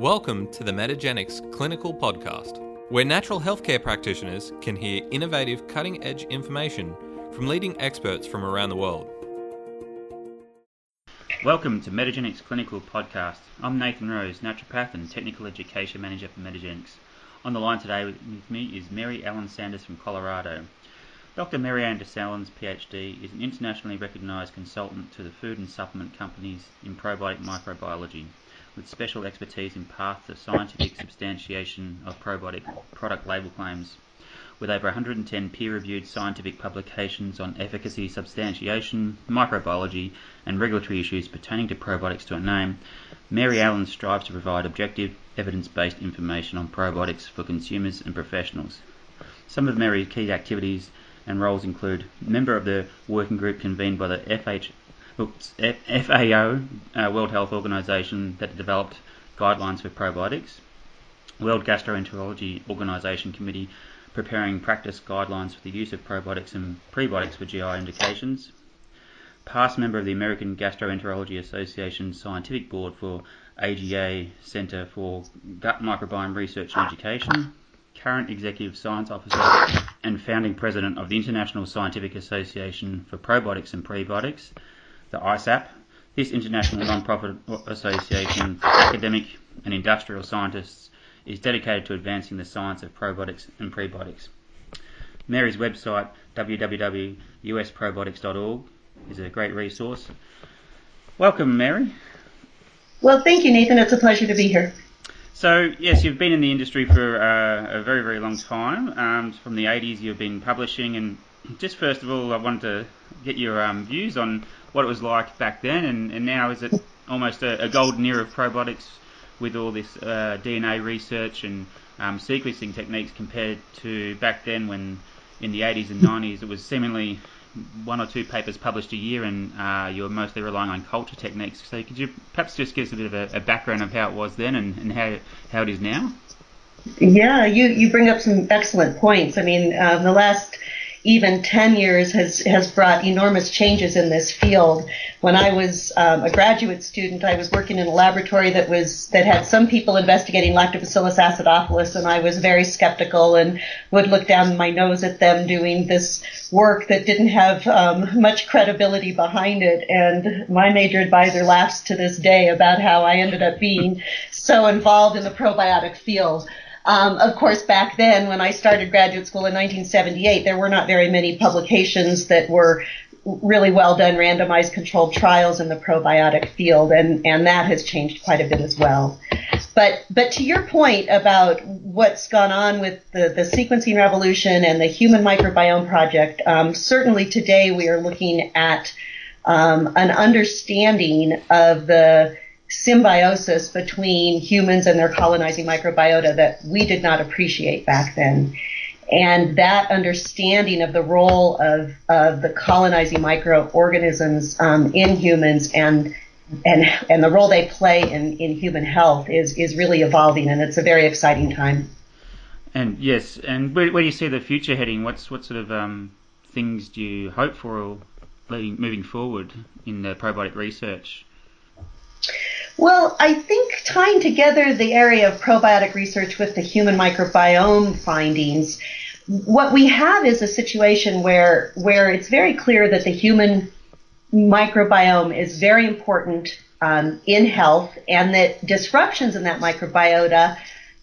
Welcome to the Metagenics Clinical Podcast, where natural healthcare practitioners can hear innovative, cutting edge information from leading experts from around the world. Welcome to Metagenics Clinical Podcast. I'm Nathan Rose, naturopath and technical education manager for Metagenics. On the line today with me is Mary Ellen Sanders from Colorado. Dr. Mary Ellen Sanders, PhD, is an internationally recognised consultant to the food and supplement companies in probiotic microbiology with special expertise in path to scientific substantiation of probiotic product label claims. With over 110 peer-reviewed scientific publications on efficacy, substantiation, microbiology, and regulatory issues pertaining to probiotics to a name, Mary Ellen strives to provide objective, evidence-based information on probiotics for consumers and professionals. Some of Mary's key activities and roles include member of the working group convened by the FH, FAO, uh, World Health Organization, that developed guidelines for probiotics. World Gastroenterology Organization Committee preparing practice guidelines for the use of probiotics and prebiotics for GI indications. Past member of the American Gastroenterology Association Scientific Board for AGA Center for Gut Microbiome Research and Education. Current Executive Science Officer and founding president of the International Scientific Association for Probiotics and Prebiotics the ISAPP. This international non-profit association for academic and industrial scientists is dedicated to advancing the science of probiotics and prebiotics. Mary's website, www.usprobiotics.org, is a great resource. Welcome, Mary. Well, thank you, Nathan. It's a pleasure to be here. So, yes, you've been in the industry for uh, a very, very long time. Um, from the 80s, you've been publishing, and just first of all, I wanted to get your um, views on what it was like back then, and, and now is it almost a, a golden era of probiotics with all this uh, DNA research and um, sequencing techniques compared to back then when in the 80s and 90s it was seemingly one or two papers published a year and uh, you were mostly relying on culture techniques. So could you perhaps just give us a bit of a, a background of how it was then and, and how, how it is now? Yeah, you, you bring up some excellent points. I mean, um, the last even 10 years has, has brought enormous changes in this field. When I was um, a graduate student, I was working in a laboratory that was that had some people investigating Lactobacillus acidophilus, and I was very skeptical and would look down my nose at them doing this work that didn't have um, much credibility behind it. And my major advisor laughs to this day about how I ended up being so involved in the probiotic field. Um, of course, back then, when I started graduate school in 1978, there were not very many publications that were really well done randomized controlled trials in the probiotic field, and, and that has changed quite a bit as well. But but to your point about what's gone on with the, the sequencing revolution and the Human Microbiome Project, um, certainly today we are looking at um, an understanding of the symbiosis between humans and their colonizing microbiota that we did not appreciate back then. And that understanding of the role of, of the colonizing microorganisms um, in humans and and and the role they play in, in human health is is really evolving, and it's a very exciting time. And yes, and where, where do you see the future heading? What's what sort of um, things do you hope for moving forward in the probiotic research? Well, I think tying together the area of probiotic research with the human microbiome findings, what we have is a situation where where it's very clear that the human microbiome is very important um, in health, and that disruptions in that microbiota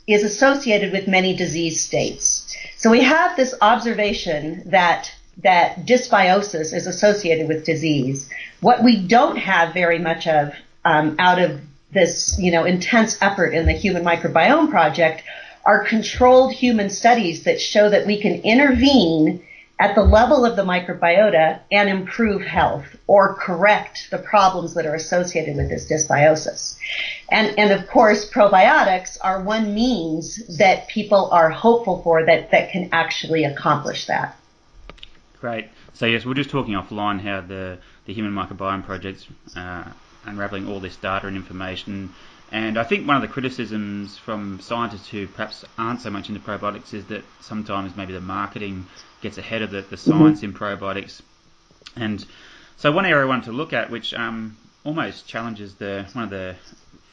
is associated with many disease states. So we have this observation that that dysbiosis is associated with disease. What we don't have very much of um, out of this, you know, intense effort in the Human Microbiome Project are controlled human studies that show that we can intervene at the level of the microbiota and improve health or correct the problems that are associated with this dysbiosis. And, and of course, probiotics are one means that people are hopeful for that, that can actually accomplish that. Great. So yes, we're just talking offline how the, the Human Microbiome Project's uh, unraveling all this data and information. And I think one of the criticisms from scientists who perhaps aren't so much into probiotics is that sometimes maybe the marketing gets ahead of the, the science mm-hmm. in probiotics. And so one area I wanted to look at, which um, almost challenges the one of the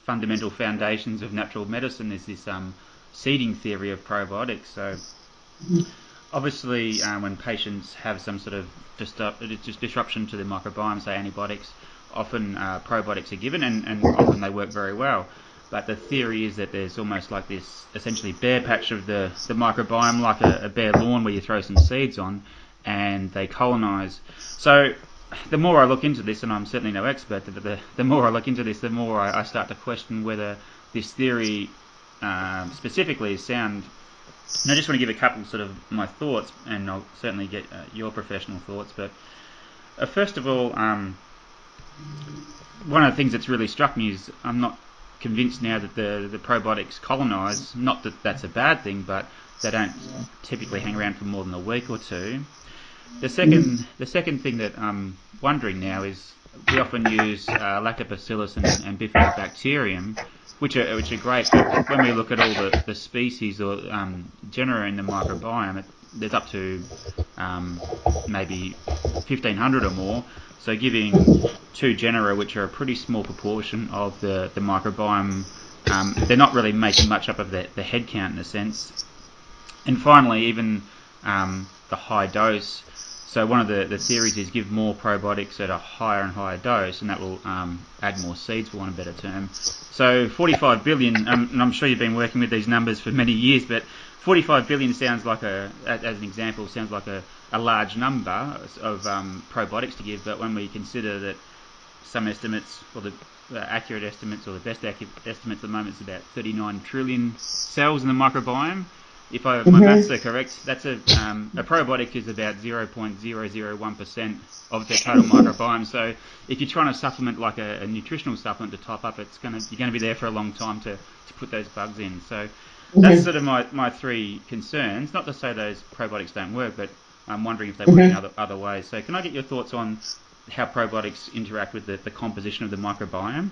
fundamental foundations of natural medicine is this um, seeding theory of probiotics. So obviously, uh, when patients have some sort of just disruption to the microbiome, say antibiotics, often uh, probiotics are given, and, and often they work very well. But the theory is that there's almost like this essentially bare patch of the, the microbiome, like a, a bare lawn where you throw some seeds on, and they colonise. So the more I look into this, and I'm certainly no expert, the, the, the more I look into this, the more I, I start to question whether this theory um, specifically is sound. And I just want to give a couple sort of my thoughts, and I'll certainly get uh, your professional thoughts. But uh, first of all, um, one of the things that's really struck me is I'm not convinced now that the the probiotics colonise. Not that that's a bad thing, but they don't typically hang around for more than a week or two. The second the second thing that I'm wondering now is we often use uh, lactobacillus and, and bifidobacterium, which are which are great. But when we look at all the, the species or um, genera in the microbiome, it, there's up to um, maybe 1,500 or more. So giving two genera, which are a pretty small proportion of the, the microbiome, um, they're not really making much up of the, the head count in a sense. And finally, even um, the high dose. So one of the, the theories is give more probiotics at a higher and higher dose, and that will um, add more seeds, for want a better term. So 45 billion, um, and I'm sure you've been working with these numbers for many years, but 45 billion sounds like a, as an example, sounds like a, a large number of um, probiotics to give, but when we consider that some estimates, or the accurate estimates, or the best accurate estimates at the moment is about 39 trillion cells in the microbiome. If I, mm-hmm. my maths are correct, that's a um, a probiotic is about 0.001% of the total microbiome. So if you're trying to supplement like a, a nutritional supplement to top up, it's gonna you're gonna be there for a long time to, to put those bugs in. So that's mm-hmm. sort of my, my three concerns. Not to say those probiotics don't work, but I'm wondering if they work mm-hmm. in other, other ways. So can I get your thoughts on how probiotics interact with the, the composition of the microbiome?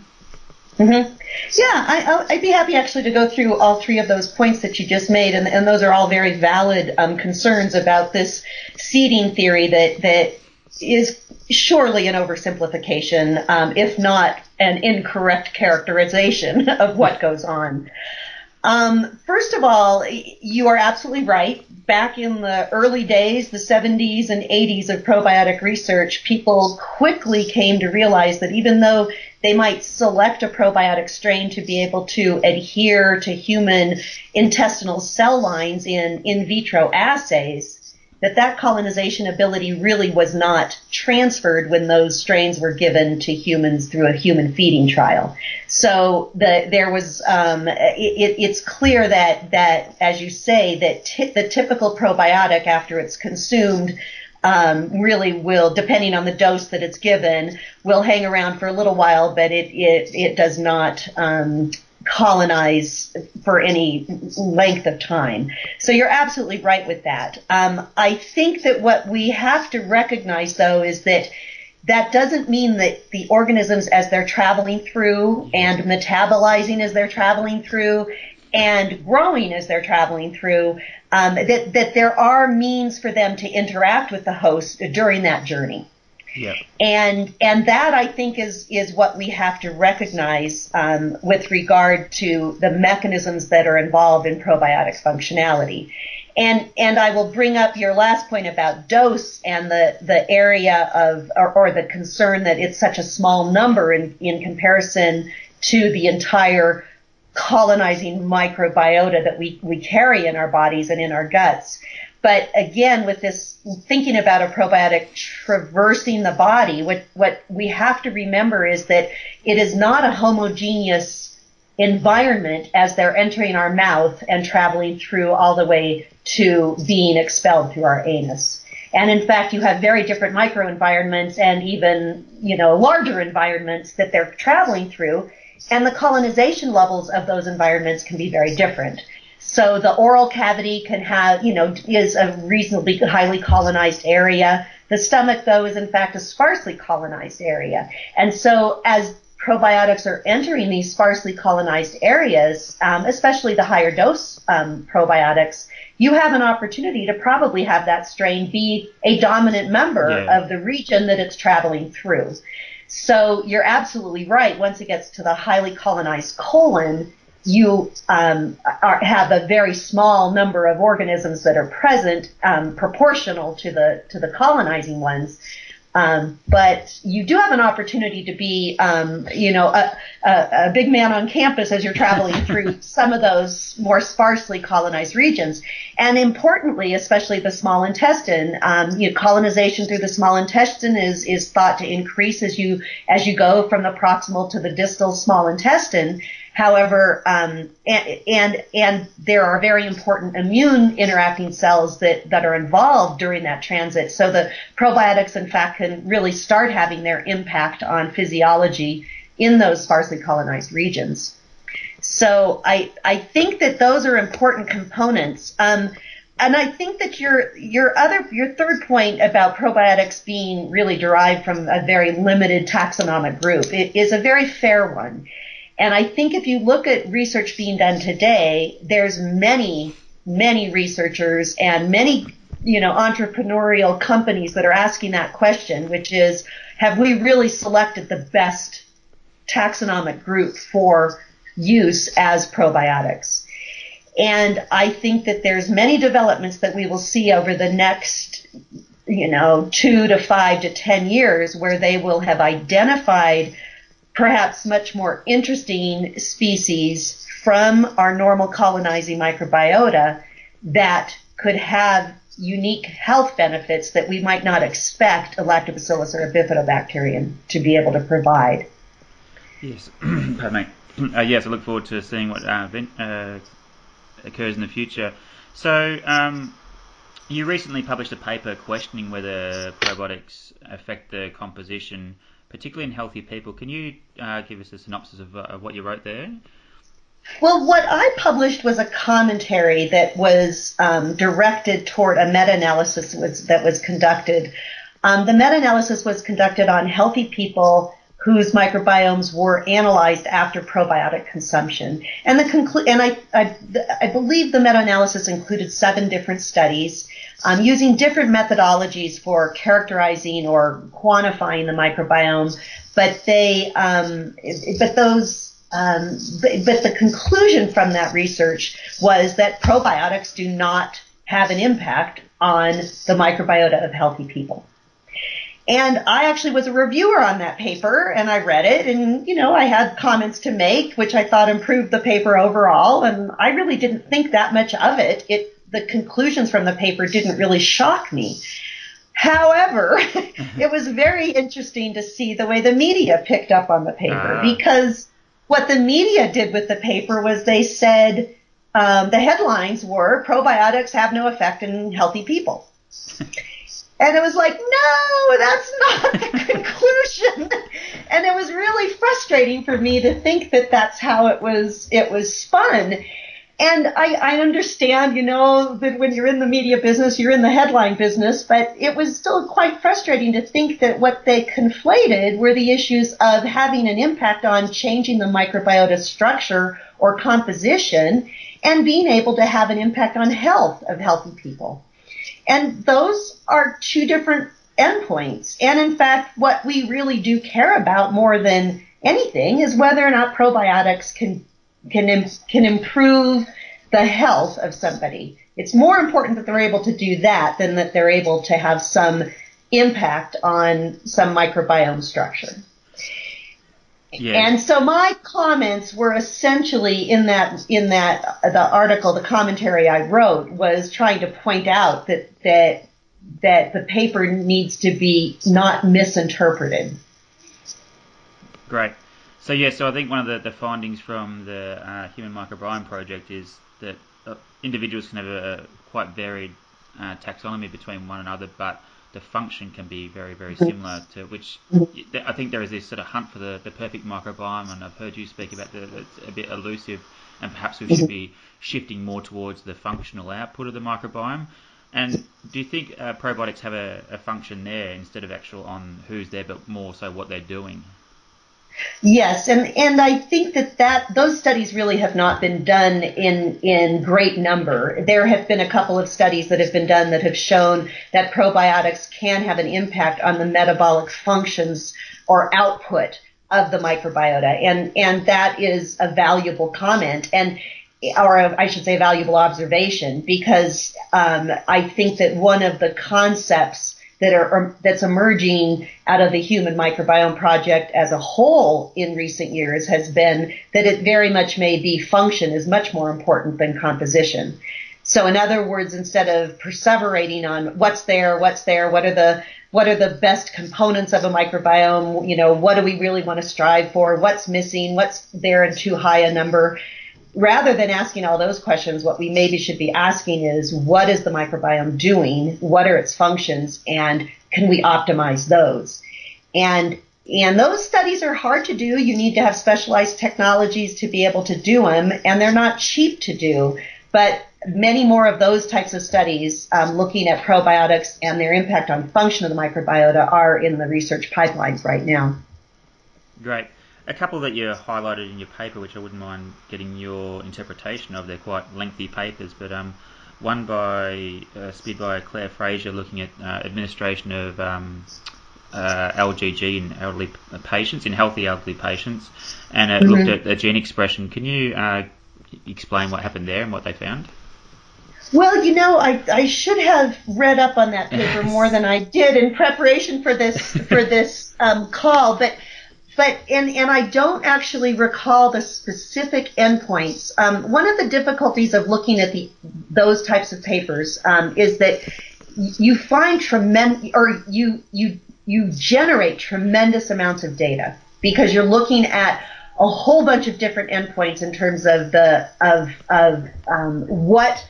Mm-hmm. Yeah, I, would be happy actually to go through all three of those points that you just made, and, and those are all very valid um, concerns about this seeding theory that that is surely an oversimplification, um, if not an incorrect characterization of what goes on. Um, first of all, you are absolutely right. Back in the early days, the 70s and 80s of probiotic research, people quickly came to realize that even though they might select a probiotic strain to be able to adhere to human intestinal cell lines in in vitro assays, that that colonization ability really was not transferred when those strains were given to humans through a human feeding trial. So the, there was, um, it, it's clear that, that, as you say, that t- the typical probiotic after it's consumed um, really will, depending on the dose that it's given, will hang around for a little while, but it it, it does not um, colonize for any length of time. So you're absolutely right with that. Um, I think that what we have to recognize though is that that doesn't mean that the organisms as they're traveling through and metabolizing as they're traveling through and growing as they're traveling through, um, that, that there are means for them to interact with the host during that journey. Yeah. And and that I think is is what we have to recognize um, with regard to the mechanisms that are involved in probiotic functionality. And and I will bring up your last point about dose and the the area of or, or the concern that it's such a small number in in comparison to the entire colonizing microbiota that we, we carry in our bodies and in our guts. But again, with this thinking about a probiotic traversing the body, what, what we have to remember is that it is not a homogeneous environment as they're entering our mouth and traveling through all the way to being expelled through our anus. And in fact, you have very different microenvironments and even, you know, larger environments that they're traveling through. And the colonization levels of those environments can be very different. So the oral cavity can have, you know, is a reasonably highly colonized area. The stomach, though, is in fact a sparsely colonized area. And so as probiotics are entering these sparsely colonized areas, um, especially the higher dose um, probiotics, you have an opportunity to probably have that strain be a dominant member yeah. of the region that it's traveling through. So you're absolutely right. Once it gets to the highly colonized colon, you um, are, have a very small number of organisms that are present, um, proportional to the to the colonizing ones. Um, but you do have an opportunity to be, um, you know, a, a, a, big man on campus as you're traveling through some of those more sparsely colonized regions. And importantly, especially the small intestine, um, you know, colonization through the small intestine is is thought to increase as you as you go from the proximal to the distal small intestine. However, um, and, and, and there are very important immune interacting cells that that are involved during that transit. So the probiotics, in fact, can really start having their impact on physiology in those sparsely colonized regions. So I I think that those are important components. Um, and I think that your your other your third point about probiotics being really derived from a very limited taxonomic group is a very fair one. And I think if you look at research being done today, there's many, many researchers and many, you know, entrepreneurial companies that are asking that question, which is, have we really selected the best taxonomic group for use as probiotics? And I think that there's many developments that we will see over the next, you know, two to five to ten years where they will have identified perhaps much more interesting species from our normal colonizing microbiota that could have unique health benefits that we might not expect a lactobacillus or a bifidobacterium to be able to provide. Yes, pardon me. Uh, yes, I look forward to seeing what uh, uh, occurs in the future. So, um, you recently published a paper questioning whether probiotics affect the composition particularly in healthy people. Can you uh, give us a synopsis of, uh, of what you wrote there? Well, what I published was a commentary that was um, directed toward a meta-analysis was, that was conducted. Um, the meta-analysis was conducted on healthy people whose microbiomes were analyzed after probiotic consumption. And the conclu- and I, I, I believe the meta-analysis included seven different studies um, using different methodologies for characterizing or quantifying the microbiome, but they, um, but those um, but, but, the conclusion from that research was that probiotics do not have an impact on the microbiota of healthy people. And I actually was a reviewer on that paper and I read it and, you know, I had comments to make, which I thought improved the paper overall. And I really didn't think that much of it. It the conclusions from the paper didn't really shock me. However, it was very interesting to see the way the media picked up on the paper uh. because what the media did with the paper was they said um, the headlines were probiotics have no effect in healthy people. And it was like, no, that's not the conclusion. and it was really frustrating for me to think that that's how it was, it was spun. And I, I understand, you know, that when you're in the media business, you're in the headline business, but it was still quite frustrating to think that what they conflated were the issues of having an impact on changing the microbiota structure or composition and being able to have an impact on health of healthy people. And those are two different endpoints. And in fact, what we really do care about more than anything is whether or not probiotics can can can improve the health of somebody. It's more important that they're able to do that than that they're able to have some impact on some microbiome structure. Yeah. And so my comments were essentially in that in that uh, the article, the commentary I wrote was trying to point out that that that the paper needs to be not misinterpreted. Great. So yeah, so I think one of the, the findings from the uh, Human Microbiome Project is that uh, individuals can have a, quite varied uh, taxonomy between one another, but the function can be very, very similar to which I think there is this sort of hunt for the, the perfect microbiome, and I've heard you speak about that it's a bit elusive, and perhaps we should be shifting more towards the functional output of the microbiome. And do you think uh, probiotics have a, a function there instead of actual on who's there, but more so what they're doing? Yes, and and I think that that those studies really have not been done in in great number. There have been a couple of studies that have been done that have shown that probiotics can have an impact on the metabolic functions or output of the microbiota. And, and that is a valuable comment. And or I should say, a valuable observation, because um, I think that one of the concepts that are um, that's emerging out of the Human Microbiome Project as a whole in recent years has been that it very much may be function is much more important than composition. So in other words, instead of perseverating on what's there, what's there, what are the what are the best components of a microbiome, you know, what do we really want to strive for, what's missing, what's there in too high a number, rather than asking all those questions, what we maybe should be asking is what is the microbiome doing? What are its functions? And can we optimize those? And and those studies are hard to do. You need to have specialized technologies to be able to do them, and they're not cheap to do. But many more of those types of studies um, looking at probiotics and their impact on function of the microbiota are in the research pipelines right now. Great. A couple that you highlighted in your paper, which I wouldn't mind getting your interpretation of. They're quite lengthy papers, but um, one by uh, speed by Claire Fraser looking at uh, administration of um, uh, LGG in elderly patients, in healthy elderly patients, and it mm-hmm. looked at the gene expression. Can you uh, explain what happened there and what they found? Well, you know, I, I should have read up on that paper more than I did in preparation for this for this um, call, but but and and I don't actually recall the specific endpoints. Um, one of the difficulties of looking at the those types of papers um, is that you find tremendous or you you you generate tremendous amounts of data because you're looking at a whole bunch of different endpoints in terms of the of of um, what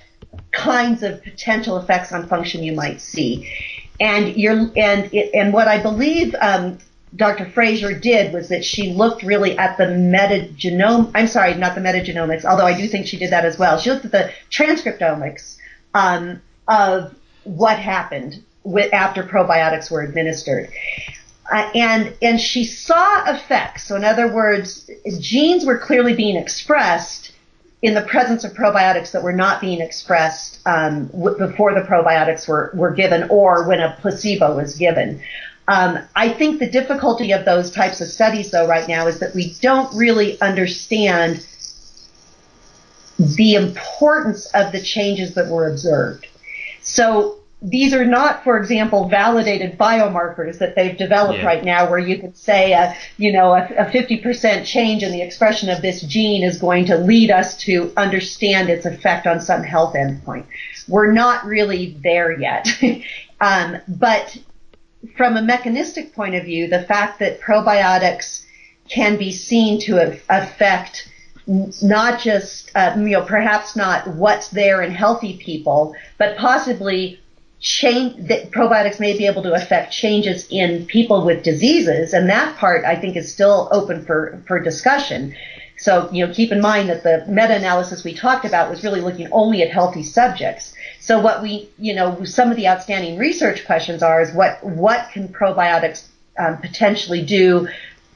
kinds of potential effects on function you might see. And you're and and what I believe um, Dr. Fraser did was that she looked really at the metagenome. I'm sorry, not the metagenomics, although I do think she did that as well. She looked at the transcriptomics um, of what happened with, after probiotics were administered. Uh, and and she saw effects. So in other words, genes were clearly being expressed in the presence of probiotics that were not being expressed um, w- before the probiotics were, were given or when a placebo was given. Um, I think the difficulty of those types of studies, though, right now is that we don't really understand the importance of the changes that were observed. So these are not, for example, validated biomarkers that they've developed yeah. right now where you could say, a, you know, a, a 50% change in the expression of this gene is going to lead us to understand its effect on some health endpoint. We're not really there yet. um, but from a mechanistic point of view, the fact that probiotics can be seen to affect not just, uh, you know, perhaps not what's there in healthy people, but possibly change that probiotics may be able to affect changes in people with diseases. And that part I think is still open for, for discussion. So, you know, keep in mind that the meta-analysis we talked about was really looking only at healthy subjects. So what we, you know, some of the outstanding research questions are is what, what can probiotics um, potentially do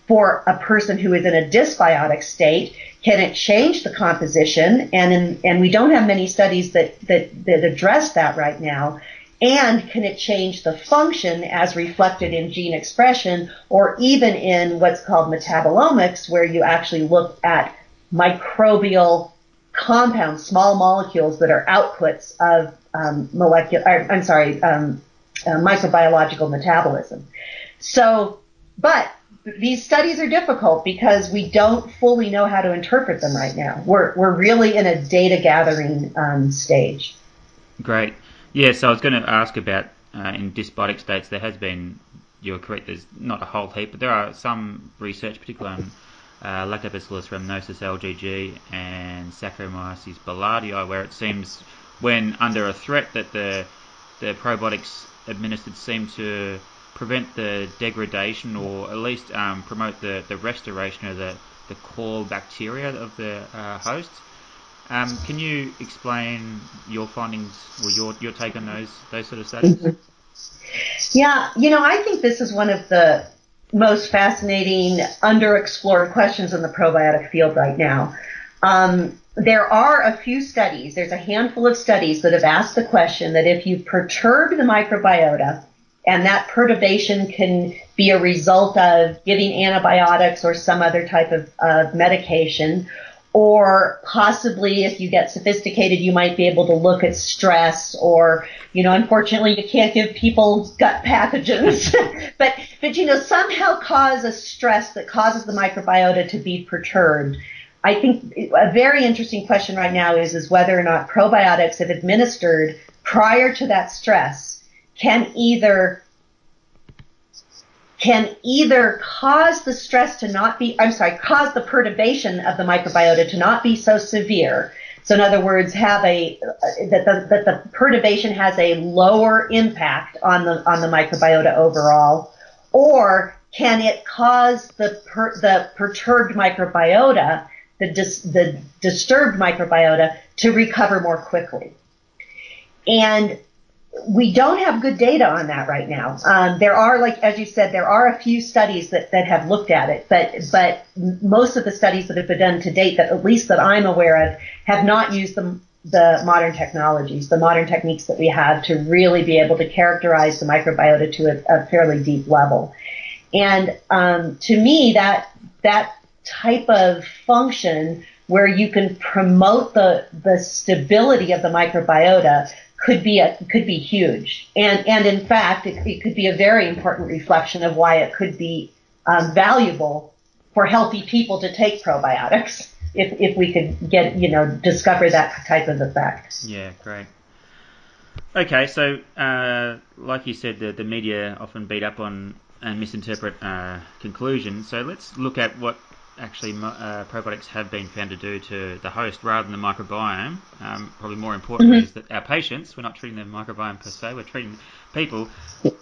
for a person who is in a dysbiotic state? Can it change the composition? And in, and we don't have many studies that, that, that address that right now. And can it change the function as reflected in gene expression or even in what's called metabolomics where you actually look at microbial compounds, small molecules that are outputs of um, molecular, I'm sorry, um, uh, microbiological metabolism. So, but these studies are difficult because we don't fully know how to interpret them right now. We're, we're really in a data gathering um, stage. Great. Yeah, so I was going to ask about uh, in dysbiotic states, there has been, you're correct, there's not a whole heap, but there are some research, particularly on uh, Lactobacillus rhamnosus LGG and Saccharomyces boulardii, where it seems when under a threat that the the probiotics administered seem to prevent the degradation or at least um, promote the, the restoration of the, the core bacteria of the uh, host. Um, can you explain your findings or your, your take on those those sort of studies? Mm-hmm. Yeah, you know, I think this is one of the most fascinating, underexplored questions in the probiotic field right now. Um, there are a few studies, there's a handful of studies that have asked the question that if you perturb the microbiota and that perturbation can be a result of giving antibiotics or some other type of, of medication. Or possibly if you get sophisticated, you might be able to look at stress or, you know, unfortunately you can't give people gut pathogens, but, but, you know, somehow cause a stress that causes the microbiota to be perturbed. I think a very interesting question right now is, is whether or not probiotics, if administered prior to that stress, can either can either cause the stress to not be, I'm sorry, cause the perturbation of the microbiota to not be so severe. So in other words, have a, that the, that the perturbation has a lower impact on the, on the microbiota overall, or can it cause the, per, the perturbed microbiota, the, dis, the disturbed microbiota to recover more quickly? And we don't have good data on that right now. Um, there are, like as you said, there are a few studies that, that have looked at it, but but most of the studies that have been done to date, that at least that I'm aware of, have not used the the modern technologies, the modern techniques that we have to really be able to characterize the microbiota to a, a fairly deep level. And um, to me, that that type of function where you can promote the the stability of the microbiota could be a, could be huge, and and in fact, it, it could be a very important reflection of why it could be um, valuable for healthy people to take probiotics if if we could get you know discover that type of effect. Yeah, great. Okay, so uh, like you said, the, the media often beat up on and misinterpret uh, conclusions. So let's look at what actually uh, probiotics have been found to do to the host rather than the microbiome. Um, probably more importantly mm-hmm. is that our patients, we're not treating the microbiome per se, we're treating people.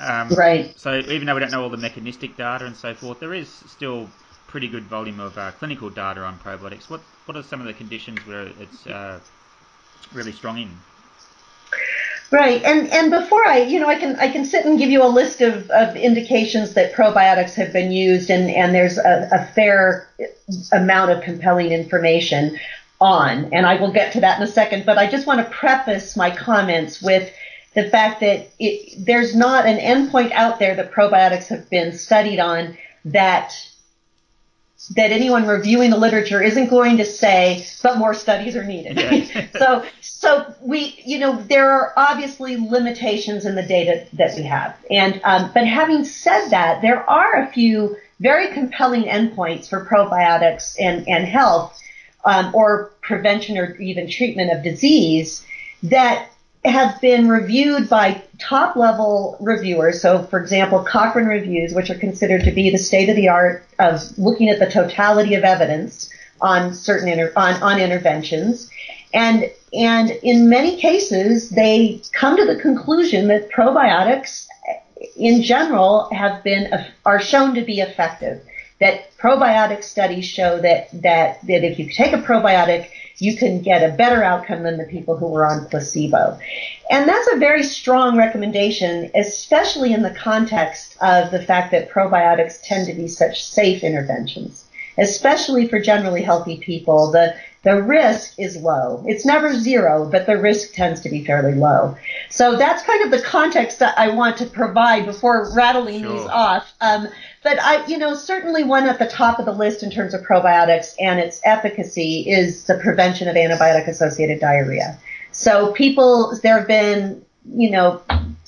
Um, right. So even though we don't know all the mechanistic data and so forth, there is still pretty good volume of uh, clinical data on probiotics. What what are some of the conditions where it's uh, really strong in? Right, and and before I, you know, I can I can sit and give you a list of, of indications that probiotics have been used, and and there's a, a fair amount of compelling information on, and I will get to that in a second. But I just want to preface my comments with the fact that it, there's not an endpoint out there that probiotics have been studied on that that anyone reviewing the literature isn't going to say, but more studies are needed. Yeah. so, so we, you know, there are obviously limitations in the data that we have. And, um, but having said that, there are a few very compelling endpoints for probiotics and, and health, um, or prevention or even treatment of disease that have been reviewed by top level reviewers. So, for example, Cochrane reviews, which are considered to be the state of the art of looking at the totality of evidence on certain inter- on, on interventions. And, and in many cases, they come to the conclusion that probiotics in general have been, are shown to be effective. That probiotic studies show that, that, that if you take a probiotic, you can get a better outcome than the people who were on placebo. And that's a very strong recommendation, especially in the context of the fact that probiotics tend to be such safe interventions, especially for generally healthy people. The the risk is low. It's never zero, but the risk tends to be fairly low. So that's kind of the context that I want to provide before rattling sure. these off. Um, but I, you know, certainly one at the top of the list in terms of probiotics and its efficacy is the prevention of antibiotic associated diarrhea. So people, there have been, you know,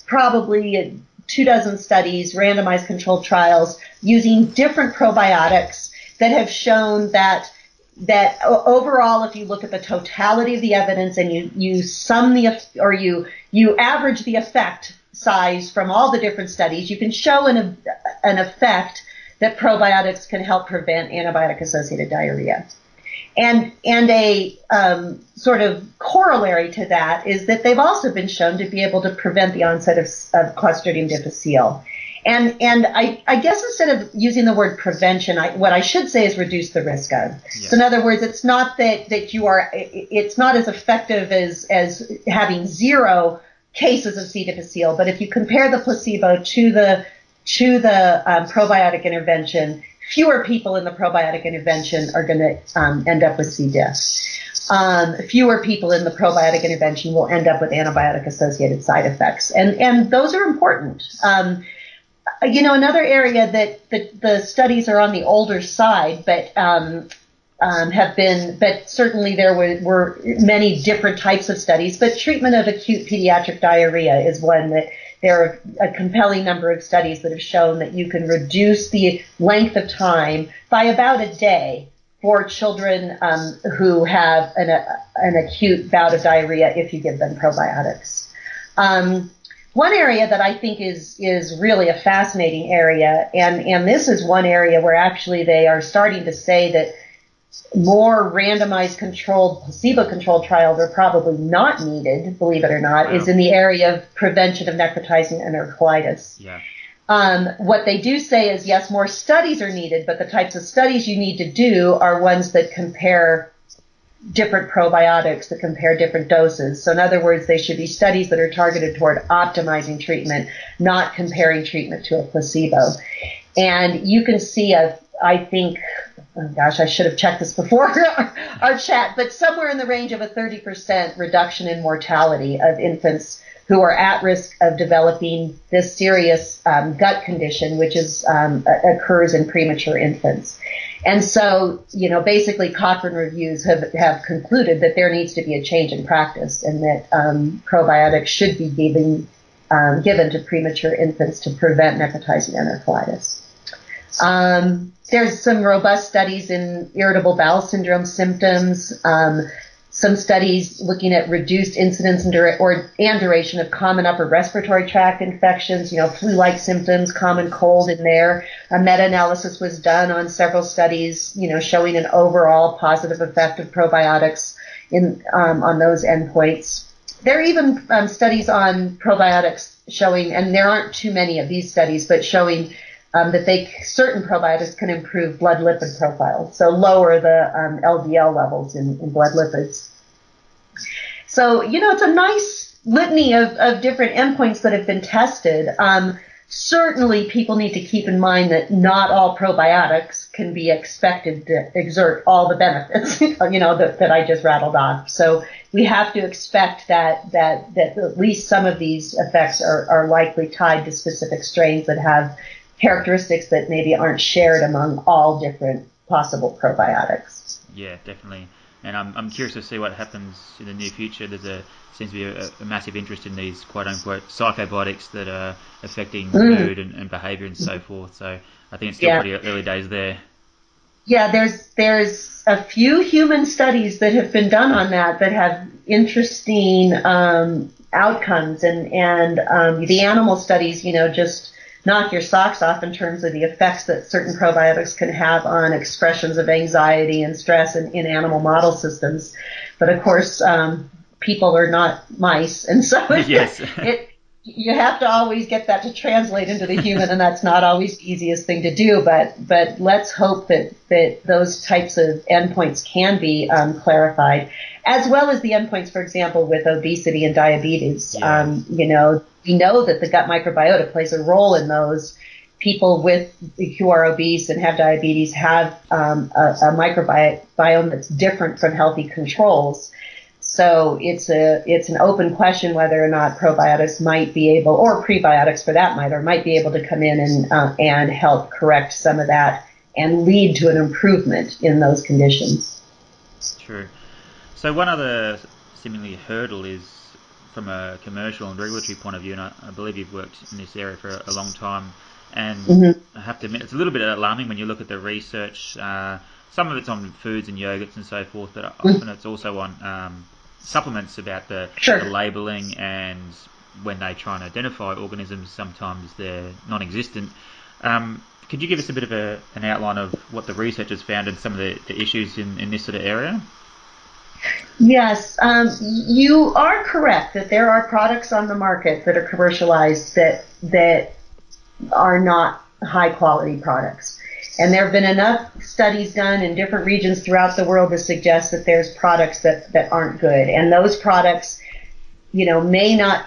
probably two dozen studies, randomized controlled trials using different probiotics that have shown that that overall, if you look at the totality of the evidence and you, you sum the, or you, you average the effect size from all the different studies, you can show an, an effect that probiotics can help prevent antibiotic associated diarrhea. And, and a um, sort of corollary to that is that they've also been shown to be able to prevent the onset of, of Clostridium difficile. And and I, I guess instead of using the word prevention, I, what I should say is reduce the risk of. Yeah. So in other words, it's not that that you are it's not as effective as as having zero cases of C. difficile, but if you compare the placebo to the to the um, probiotic intervention, fewer people in the probiotic intervention are going to um, end up with C. diff. um, fewer people in the probiotic intervention will end up with antibiotic associated side effects. And, and those are important. Um, you know, another area that the, the, studies are on the older side, but um, have been, but certainly there were, were, many different types of studies. But treatment of acute pediatric diarrhea is one that there are a compelling number of studies that have shown that you can reduce the length of time by about a day for children um, who have an, a, an, acute bout of diarrhea if you give them probiotics. Um, one area that I think is is really a fascinating area, and and this is one area where actually they are starting to say that more randomized controlled placebo controlled trials are probably not needed, believe it or not, wow. is in the area of prevention of necrotizing enterocolitis. Yeah. Um, what they do say is yes, more studies are needed, but the types of studies you need to do are ones that compare different probiotics, that compare different doses. So in other words, they should be studies that are targeted toward optimizing treatment, not comparing treatment to a placebo. And you can see a, I think, oh gosh, I should have checked this before our, chat, but somewhere in the range of a 30% reduction in mortality of infants who are at risk of developing this serious um, gut condition, which is um, occurs in premature infants. And so, you know, basically Cochrane reviews have, have concluded that there needs to be a change in practice and that um, probiotics should be given, um, given to premature infants to prevent necrotizing enterocolitis. Um, there's some robust studies in irritable bowel syndrome symptoms. Um, some studies looking at reduced incidence and, dura- or, and duration of common upper respiratory tract infections, you know, flu-like symptoms, common cold in there. A meta-analysis was done on several studies, you know, showing an overall positive effect of probiotics in um, on those endpoints. There are even um, studies on probiotics showing, and there aren't too many of these studies, but showing um, that they certain probiotics can improve blood lipid profiles, so lower the um, LDL levels in, in, blood lipids. So you know, it's a nice litany of, of different endpoints that have been tested. Um, certainly, people need to keep in mind that not all probiotics can be expected to exert all the benefits, you know, that, that I just rattled off. So we have to expect that that that at least some of these effects are, are likely tied to specific strains that have characteristics that maybe aren't shared among all different possible probiotics. Yeah, definitely. And I'm, I'm curious to see what happens in the near future. There's a seems to be a, a massive interest in these quote unquote psychobiotics that are affecting mm. mood and, and behaviour and so forth. So I think it's still yeah. pretty early days there. Yeah, there's there's a few human studies that have been done on that that have interesting um, outcomes, and and um, the animal studies, you know, just knock your socks off in terms of the effects that certain probiotics can have on expressions of anxiety and stress in, in animal model systems. But of course, um, people are not mice, and so it, yes. it you have to always get that to translate into the human, and that's not always the easiest thing to do. But but let's hope that that those types of endpoints can be um, clarified, as well as the endpoints, for example, with obesity and diabetes. Yeah. Um, you know, we know that the gut microbiota plays a role in those. People with who are obese and have diabetes have um, a, a microbiome that's different from healthy controls. So it's a it's an open question whether or not probiotics might be able, or prebiotics for that matter, might be able to come in and uh, and help correct some of that and lead to an improvement in those conditions. True. So one other seemingly hurdle is from a commercial and regulatory point of view, and I, I believe you've worked in this area for a, a long time. And mm-hmm. I have to admit, it's a little bit alarming when you look at the research. Uh, some of it's on foods and yogurts and so forth, but mm-hmm. often it's also on um, supplements about the, sure. the labelling and when they try and identify organisms, sometimes they're non-existent. Um, could you give us a bit of a, an outline of what the research has found and some of the, the issues in, in this sort of area? Yes, um, you are correct that there are products on the market that are commercialized that that are not high quality products. And there have been enough studies done in different regions throughout the world to suggest that there's products that, that aren't good. And those products, you know, may not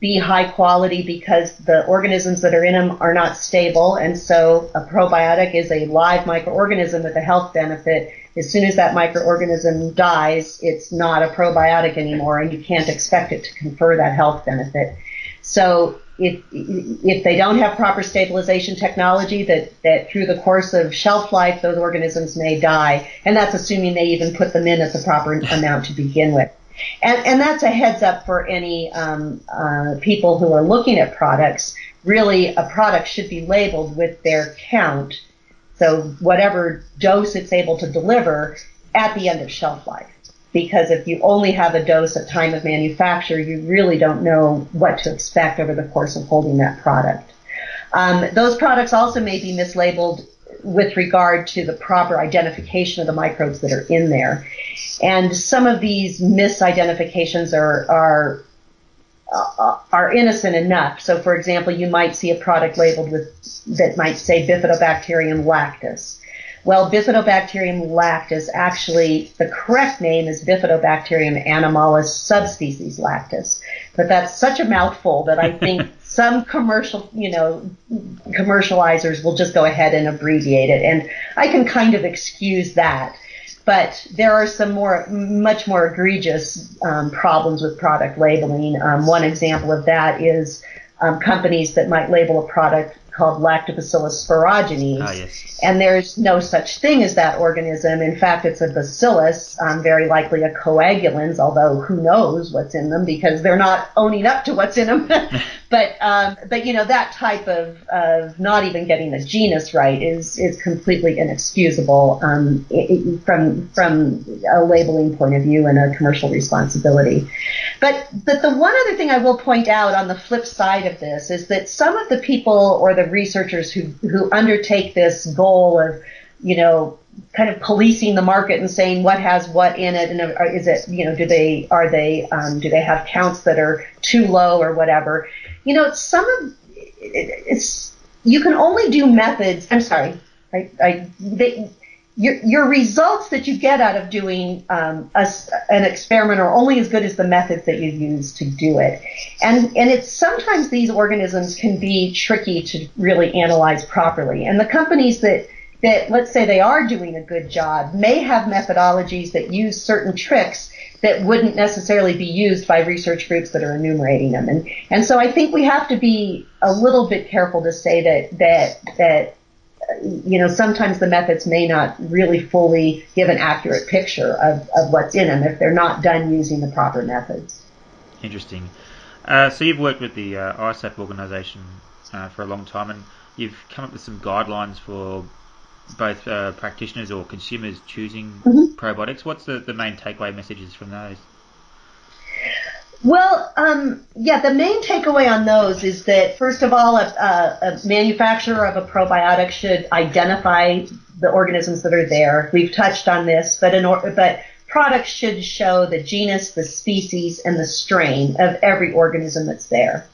be high quality because the organisms that are in them are not stable. And so a probiotic is a live microorganism with a health benefit as soon as that microorganism dies, it's not a probiotic anymore, and you can't expect it to confer that health benefit. So if if they don't have proper stabilization technology, that that through the course of shelf life, those organisms may die, and that's assuming they even put them in at the proper amount to begin with. And, and that's a heads up for any um, uh, people who are looking at products. Really, a product should be labeled with their count so whatever dose it's able to deliver at the end of shelf life. Because if you only have a dose at time of manufacture, you really don't know what to expect over the course of holding that product. Um, those products also may be mislabeled with regard to the proper identification of the microbes that are in there. And some of these misidentifications are, are uh, are innocent enough. So, for example, you might see a product labeled with that might say Bifidobacterium lactis. Well, Bifidobacterium lactis actually the correct name is Bifidobacterium animalis subspecies lactis. But that's such a mouthful that I think some commercial, you know, commercializers will just go ahead and abbreviate it, and I can kind of excuse that. But there are some more, much more egregious um, problems with product labeling. Um, one example of that is um, companies that might label a product called Lactobacillus sporogenes. Ah, yes. And there's no such thing as that organism. In fact, it's a bacillus, um, very likely a coagulans, although who knows what's in them because they're not owning up to what's in them. but, um, but you know, that type of, of not even getting the genus right is, is completely inexcusable, um, it, from, from a labeling point of view and a commercial responsibility. But, but the one other thing I will point out on the flip side of this is that some of the people or the researchers who, who undertake this goal of, you know, kind of policing the market and saying what has what in it and is it, you know, do they, are they, um, do they have counts that are too low or whatever? You know, some of, it's, you can only do methods, I'm sorry, I, I, they, your, your results that you get out of doing um, a, an experiment are only as good as the methods that you use to do it. And, and it's sometimes these organisms can be tricky to really analyze properly. And the companies that, that let's say they are doing a good job may have methodologies that use certain tricks that wouldn't necessarily be used by research groups that are enumerating them. And, and so I think we have to be a little bit careful to say that, that, that you know, sometimes the methods may not really fully give an accurate picture of, of what's in them if they're not done using the proper methods. Interesting. Uh, so you've worked with the uh, ISAPP organisation uh, for a long time, and you've come up with some guidelines for both uh, practitioners or consumers choosing mm-hmm. probiotics. What's the, the main takeaway messages from those? Well, um, yeah, the main takeaway on those is that, first of all, a, a, manufacturer of a probiotic should identify the organisms that are there. We've touched on this, but, or, but products should show the genus, the species, and the strain of every organism that's there.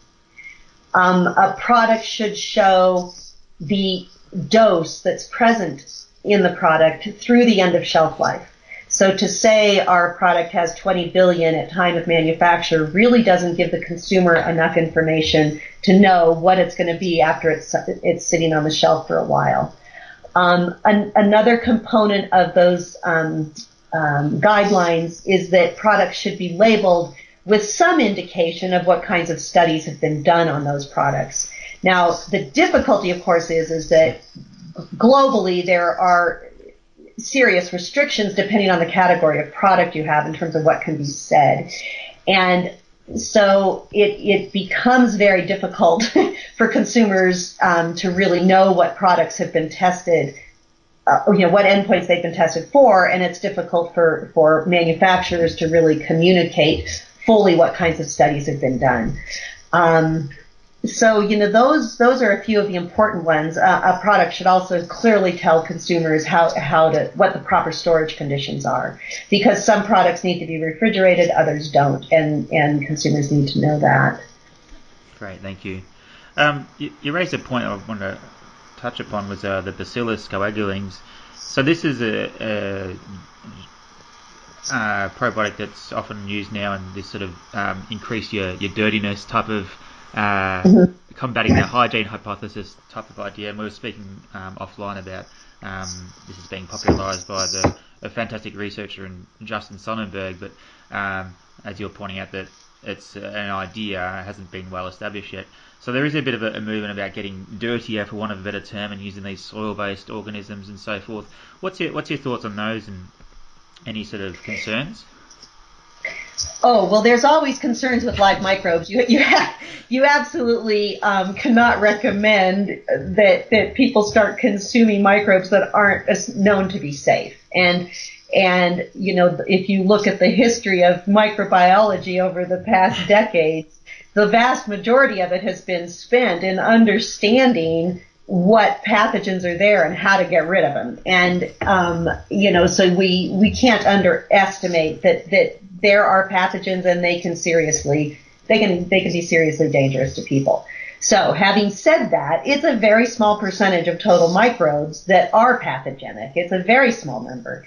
Um, a product should show the dose that's present in the product through the end of shelf life. So to say our product has 20 billion at time of manufacture really doesn't give the consumer enough information to know what it's going to be after it's, it's sitting on the shelf for a while. Um, an, another component of those um, um, guidelines is that products should be labeled with some indication of what kinds of studies have been done on those products. Now, the difficulty, of course, is is that globally there are serious restrictions depending on the category of product you have in terms of what can be said. And so it, it becomes very difficult for consumers um, to really know what products have been tested, uh, you know, what endpoints they've been tested for, and it's difficult for, for manufacturers to really communicate fully what kinds of studies have been done. Um, so you know those those are a few of the important ones. Uh, a product should also clearly tell consumers how how to what the proper storage conditions are, because some products need to be refrigerated, others don't, and and consumers need to know that. Great, thank you. Um, you, you, raised a point I wanted to touch upon was uh, the Bacillus coagulans. So this is a, a, a, probiotic that's often used now in this sort of um, increase your, your dirtiness type of uh, mm-hmm. combating the hygiene hypothesis type of idea. And we were speaking um, offline about um, this is being popularised by the a fantastic researcher in Justin Sonnenberg, but um, as you're pointing out, that it's an idea hasn't been well established yet. So there is a bit of a, a, movement about getting dirtier, for want of a better term, and using these soil-based organisms and so forth. What's your what's your thoughts on those and any sort of concerns? Oh well, there's always concerns with live microbes. You you have, you absolutely um, cannot recommend that that people start consuming microbes that aren't known to be safe. And and you know if you look at the history of microbiology over the past decades, the vast majority of it has been spent in understanding what pathogens are there and how to get rid of them. And um, you know, so we we can't underestimate that that there are pathogens and they can seriously they can they can be seriously dangerous to people. So having said that, it's a very small percentage of total microbes that are pathogenic. It's a very small number.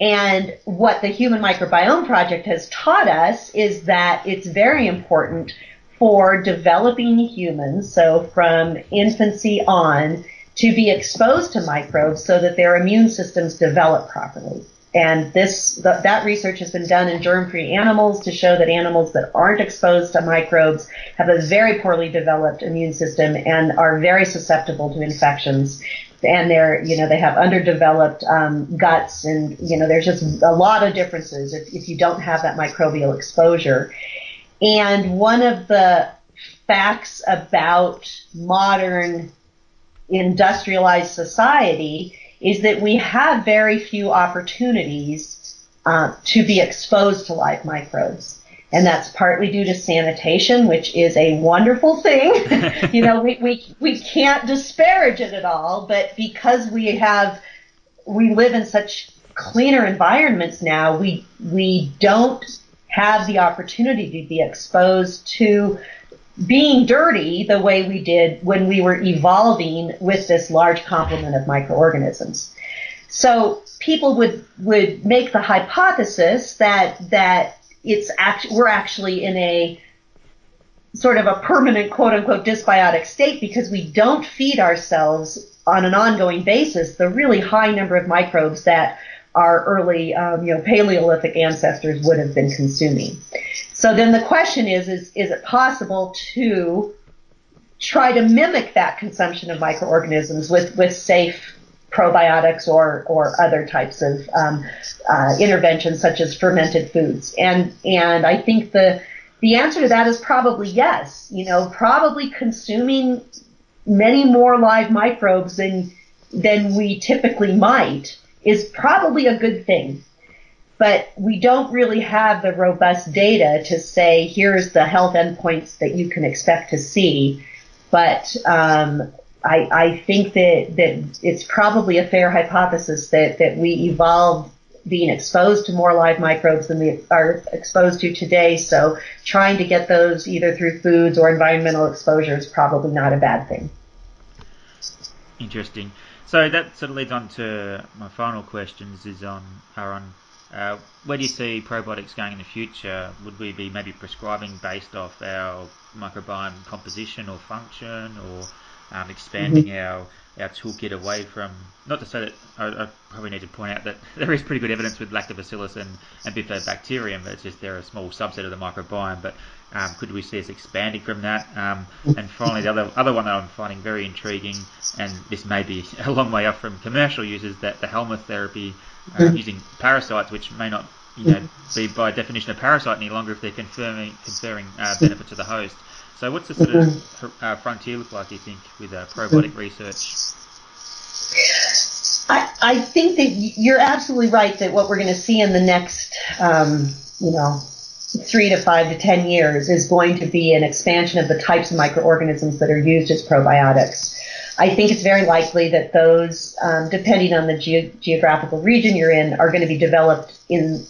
And what the Human Microbiome Project has taught us is that it's very important for developing humans, so from infancy on, to be exposed to microbes so that their immune systems develop properly. And this, th- that research has been done in germ-free animals to show that animals that aren't exposed to microbes have a very poorly developed immune system and are very susceptible to infections. And they're, you know, they have underdeveloped um, guts, and you know, there's just a lot of differences if, if you don't have that microbial exposure. And one of the facts about modern industrialized society is that we have very few opportunities uh, to be exposed to live microbes. And that's partly due to sanitation, which is a wonderful thing. you know, we, we, we can't disparage it at all, but because we have, we live in such cleaner environments now, we, we don't have the opportunity to be exposed to being dirty the way we did when we were evolving with this large complement of microorganisms. So people would would make the hypothesis that that it's we're actually in a sort of a permanent quote unquote dysbiotic state because we don't feed ourselves on an ongoing basis the really high number of microbes that our early um, you know Paleolithic ancestors would have been consuming. So then the question is, is, is it possible to try to mimic that consumption of microorganisms with, with safe probiotics or, or other types of um, uh, interventions such as fermented foods? And, and I think the, the answer to that is probably yes. You know, probably consuming many more live microbes than, than we typically might is probably a good thing but we don't really have the robust data to say here's the health endpoints that you can expect to see. But um, I, I, think that, that it's probably a fair hypothesis that, that we evolved being exposed to more live microbes than we are exposed to today. So trying to get those either through foods or environmental exposure is probably not a bad thing. Interesting. So that sort of leads on to my final questions is on are on uh, where do you see probiotics going in the future? Would we be maybe prescribing based off our microbiome composition or function, or um, expanding mm-hmm. our our toolkit away from? Not to say that I, I, probably need to point out that there is pretty good evidence with lactobacillus and, and bifidobacterium. But it's just they're a small subset of the microbiome. But um, could we see us expanding from that? Um, and finally, the other other one that I'm finding very intriguing, and this may be a long way off from commercial use, is that the Helminth therapy uh, mm-hmm. using parasites, which may not you know be by definition a parasite any longer if they're conferring conferring uh, benefit to the host. So, what's the sort of mm-hmm. uh, frontier look like? Do you think with uh, probiotic research? I, I think that you're absolutely right that what we're going to see in the next, um, you know, three to five to ten years is going to be an expansion of the types of microorganisms that are used as probiotics. I think it's very likely that those, um, depending on the ge- geographical region you're in, are going to be developed in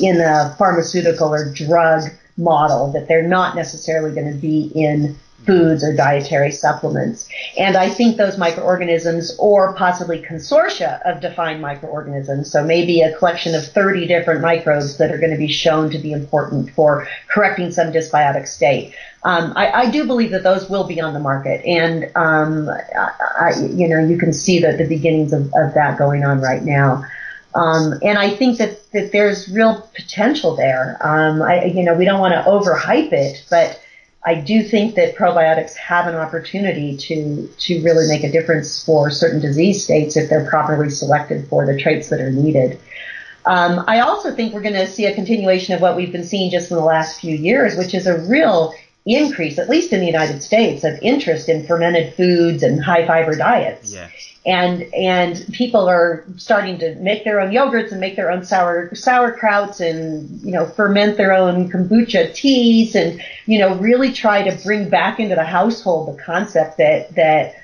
in a pharmaceutical or drug model. That they're not necessarily going to be in foods or dietary supplements. And I think those microorganisms or possibly consortia of defined microorganisms, so maybe a collection of 30 different microbes that are going to be shown to be important for correcting some dysbiotic state. Um, I, I, do believe that those will be on the market, and um, I, you know you can see the, the beginnings of, of, that going on right now. Um, and I think that, that there's real potential there. Um, I, you know, we don't want to overhype it, but I do think that probiotics have an opportunity to to really make a difference for certain disease states if they're properly selected for the traits that are needed. Um, I also think we're going to see a continuation of what we've been seeing just in the last few years, which is a real increase, at least in the United States, of interest in fermented foods and high fiber diets. Yeah. And and people are starting to make their own yogurts and make their own sour sauerkrauts and you know ferment their own kombucha teas and you know really try to bring back into the household the concept that that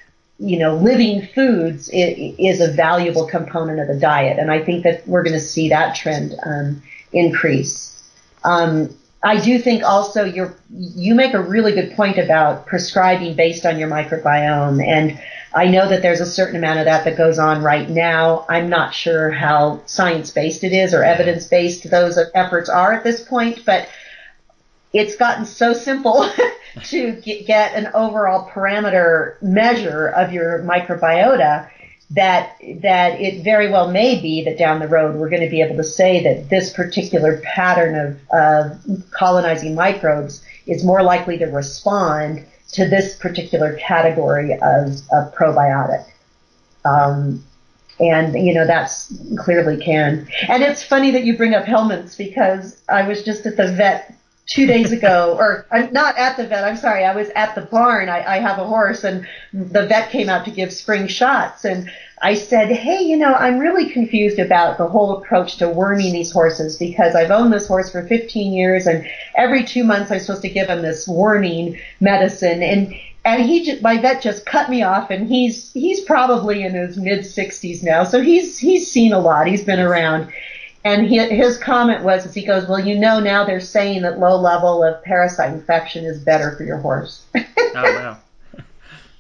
you know living foods is a valuable component of the diet. And I think that we're going to see that trend um, increase. Um, I do think also you you make a really good point about prescribing based on your microbiome, and I know that there's a certain amount of that that goes on right now. I'm not sure how science based it is or evidence based those efforts are at this point, but it's gotten so simple to get an overall parameter measure of your microbiota that that it very well may be that down the road we're going to be able to say that this particular pattern of, of colonizing microbes is more likely to respond to this particular category of, of probiotic. Um, and you know that's clearly can. And it's funny that you bring up helminths because I was just at the vet two days ago, or I'm not at the vet. I'm sorry. I was at the barn. I, I have a horse, and the vet came out to give spring shots, and I said, "Hey, you know, I'm really confused about the whole approach to worming these horses because I've owned this horse for 15 years, and every two months I'm supposed to give him this worming medicine, and." And he just, my vet just cut me off and he's, he's probably in his mid sixties now. So he's, he's seen a lot. He's been around. And he, his comment was, as he goes, well, you know, now they're saying that low level of parasite infection is better for your horse. oh, wow.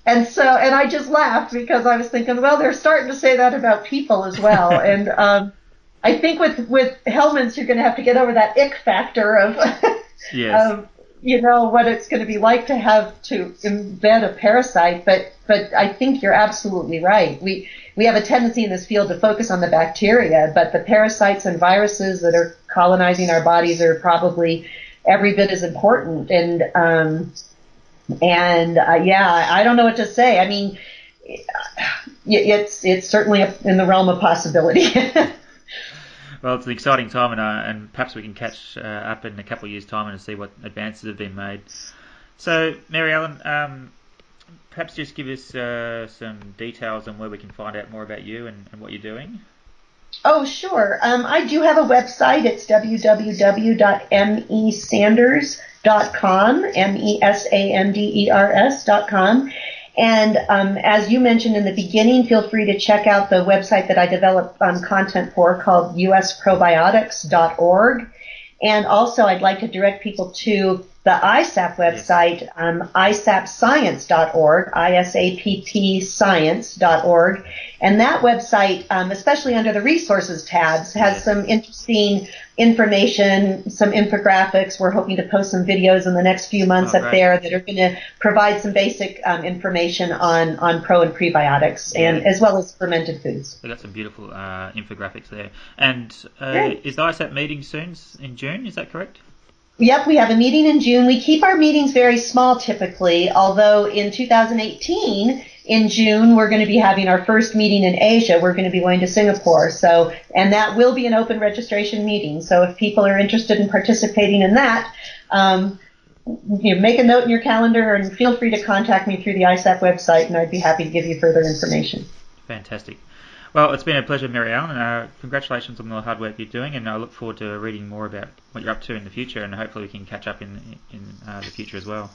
and so, and I just laughed because I was thinking, well, they're starting to say that about people as well. and, um, I think with, with helminths, you're going to have to get over that ick factor of, yes. of, you know, what it's going to be like to have to embed a parasite. But, but I think you're absolutely right. We, we have a tendency in this field to focus on the bacteria, but the parasites and viruses that are colonizing our bodies are probably every bit as important. And um, and uh, yeah, I don't know what to say. I mean, it's it's certainly in the realm of possibility. well, it's an exciting time, and uh, and perhaps we can catch uh, up in a couple of years' time and see what advances have been made. So, Mary Ellen. Um, perhaps just give us uh, some details on where we can find out more about you and, and what you're doing. Oh, sure. Um, I do have a website. It's www.mesanders.com, M-E-S-A-N-D-E-R-S.com. And um, as you mentioned in the beginning, feel free to check out the website that I developed um, content for called usprobiotics.org. And also, I'd like to direct people to the ISAPP website, um, isappscience.org, I-S-A-P-P science.org. And that website, um, especially under the resources tabs, has some interesting information, some infographics. We're hoping to post some videos in the next few months oh, up right. there that are going to provide some basic um, information on, on pro and prebiotics, yeah. and as well as fermented foods. We got some beautiful uh, infographics there. And uh, is the ISAPP meeting soon in June? Is that correct? Yep, we have a meeting in June. We keep our meetings very small typically, although in 2018, in June, we're going to be having our first meeting in Asia. We're going to be going to Singapore. So, and that will be an open registration meeting. So if people are interested in participating in that, um, you know, make a note in your calendar and feel free to contact me through the ISAPP website and I'd be happy to give you further information. Fantastic. Well, it's been a pleasure, Mary Ellen. Uh, congratulations on the hard work you're doing, and I look forward to reading more about what you're up to in the future, and hopefully we can catch up in in uh, the future as well.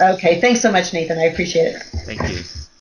Okay, thanks so much, Nathan. I appreciate it. Thank you.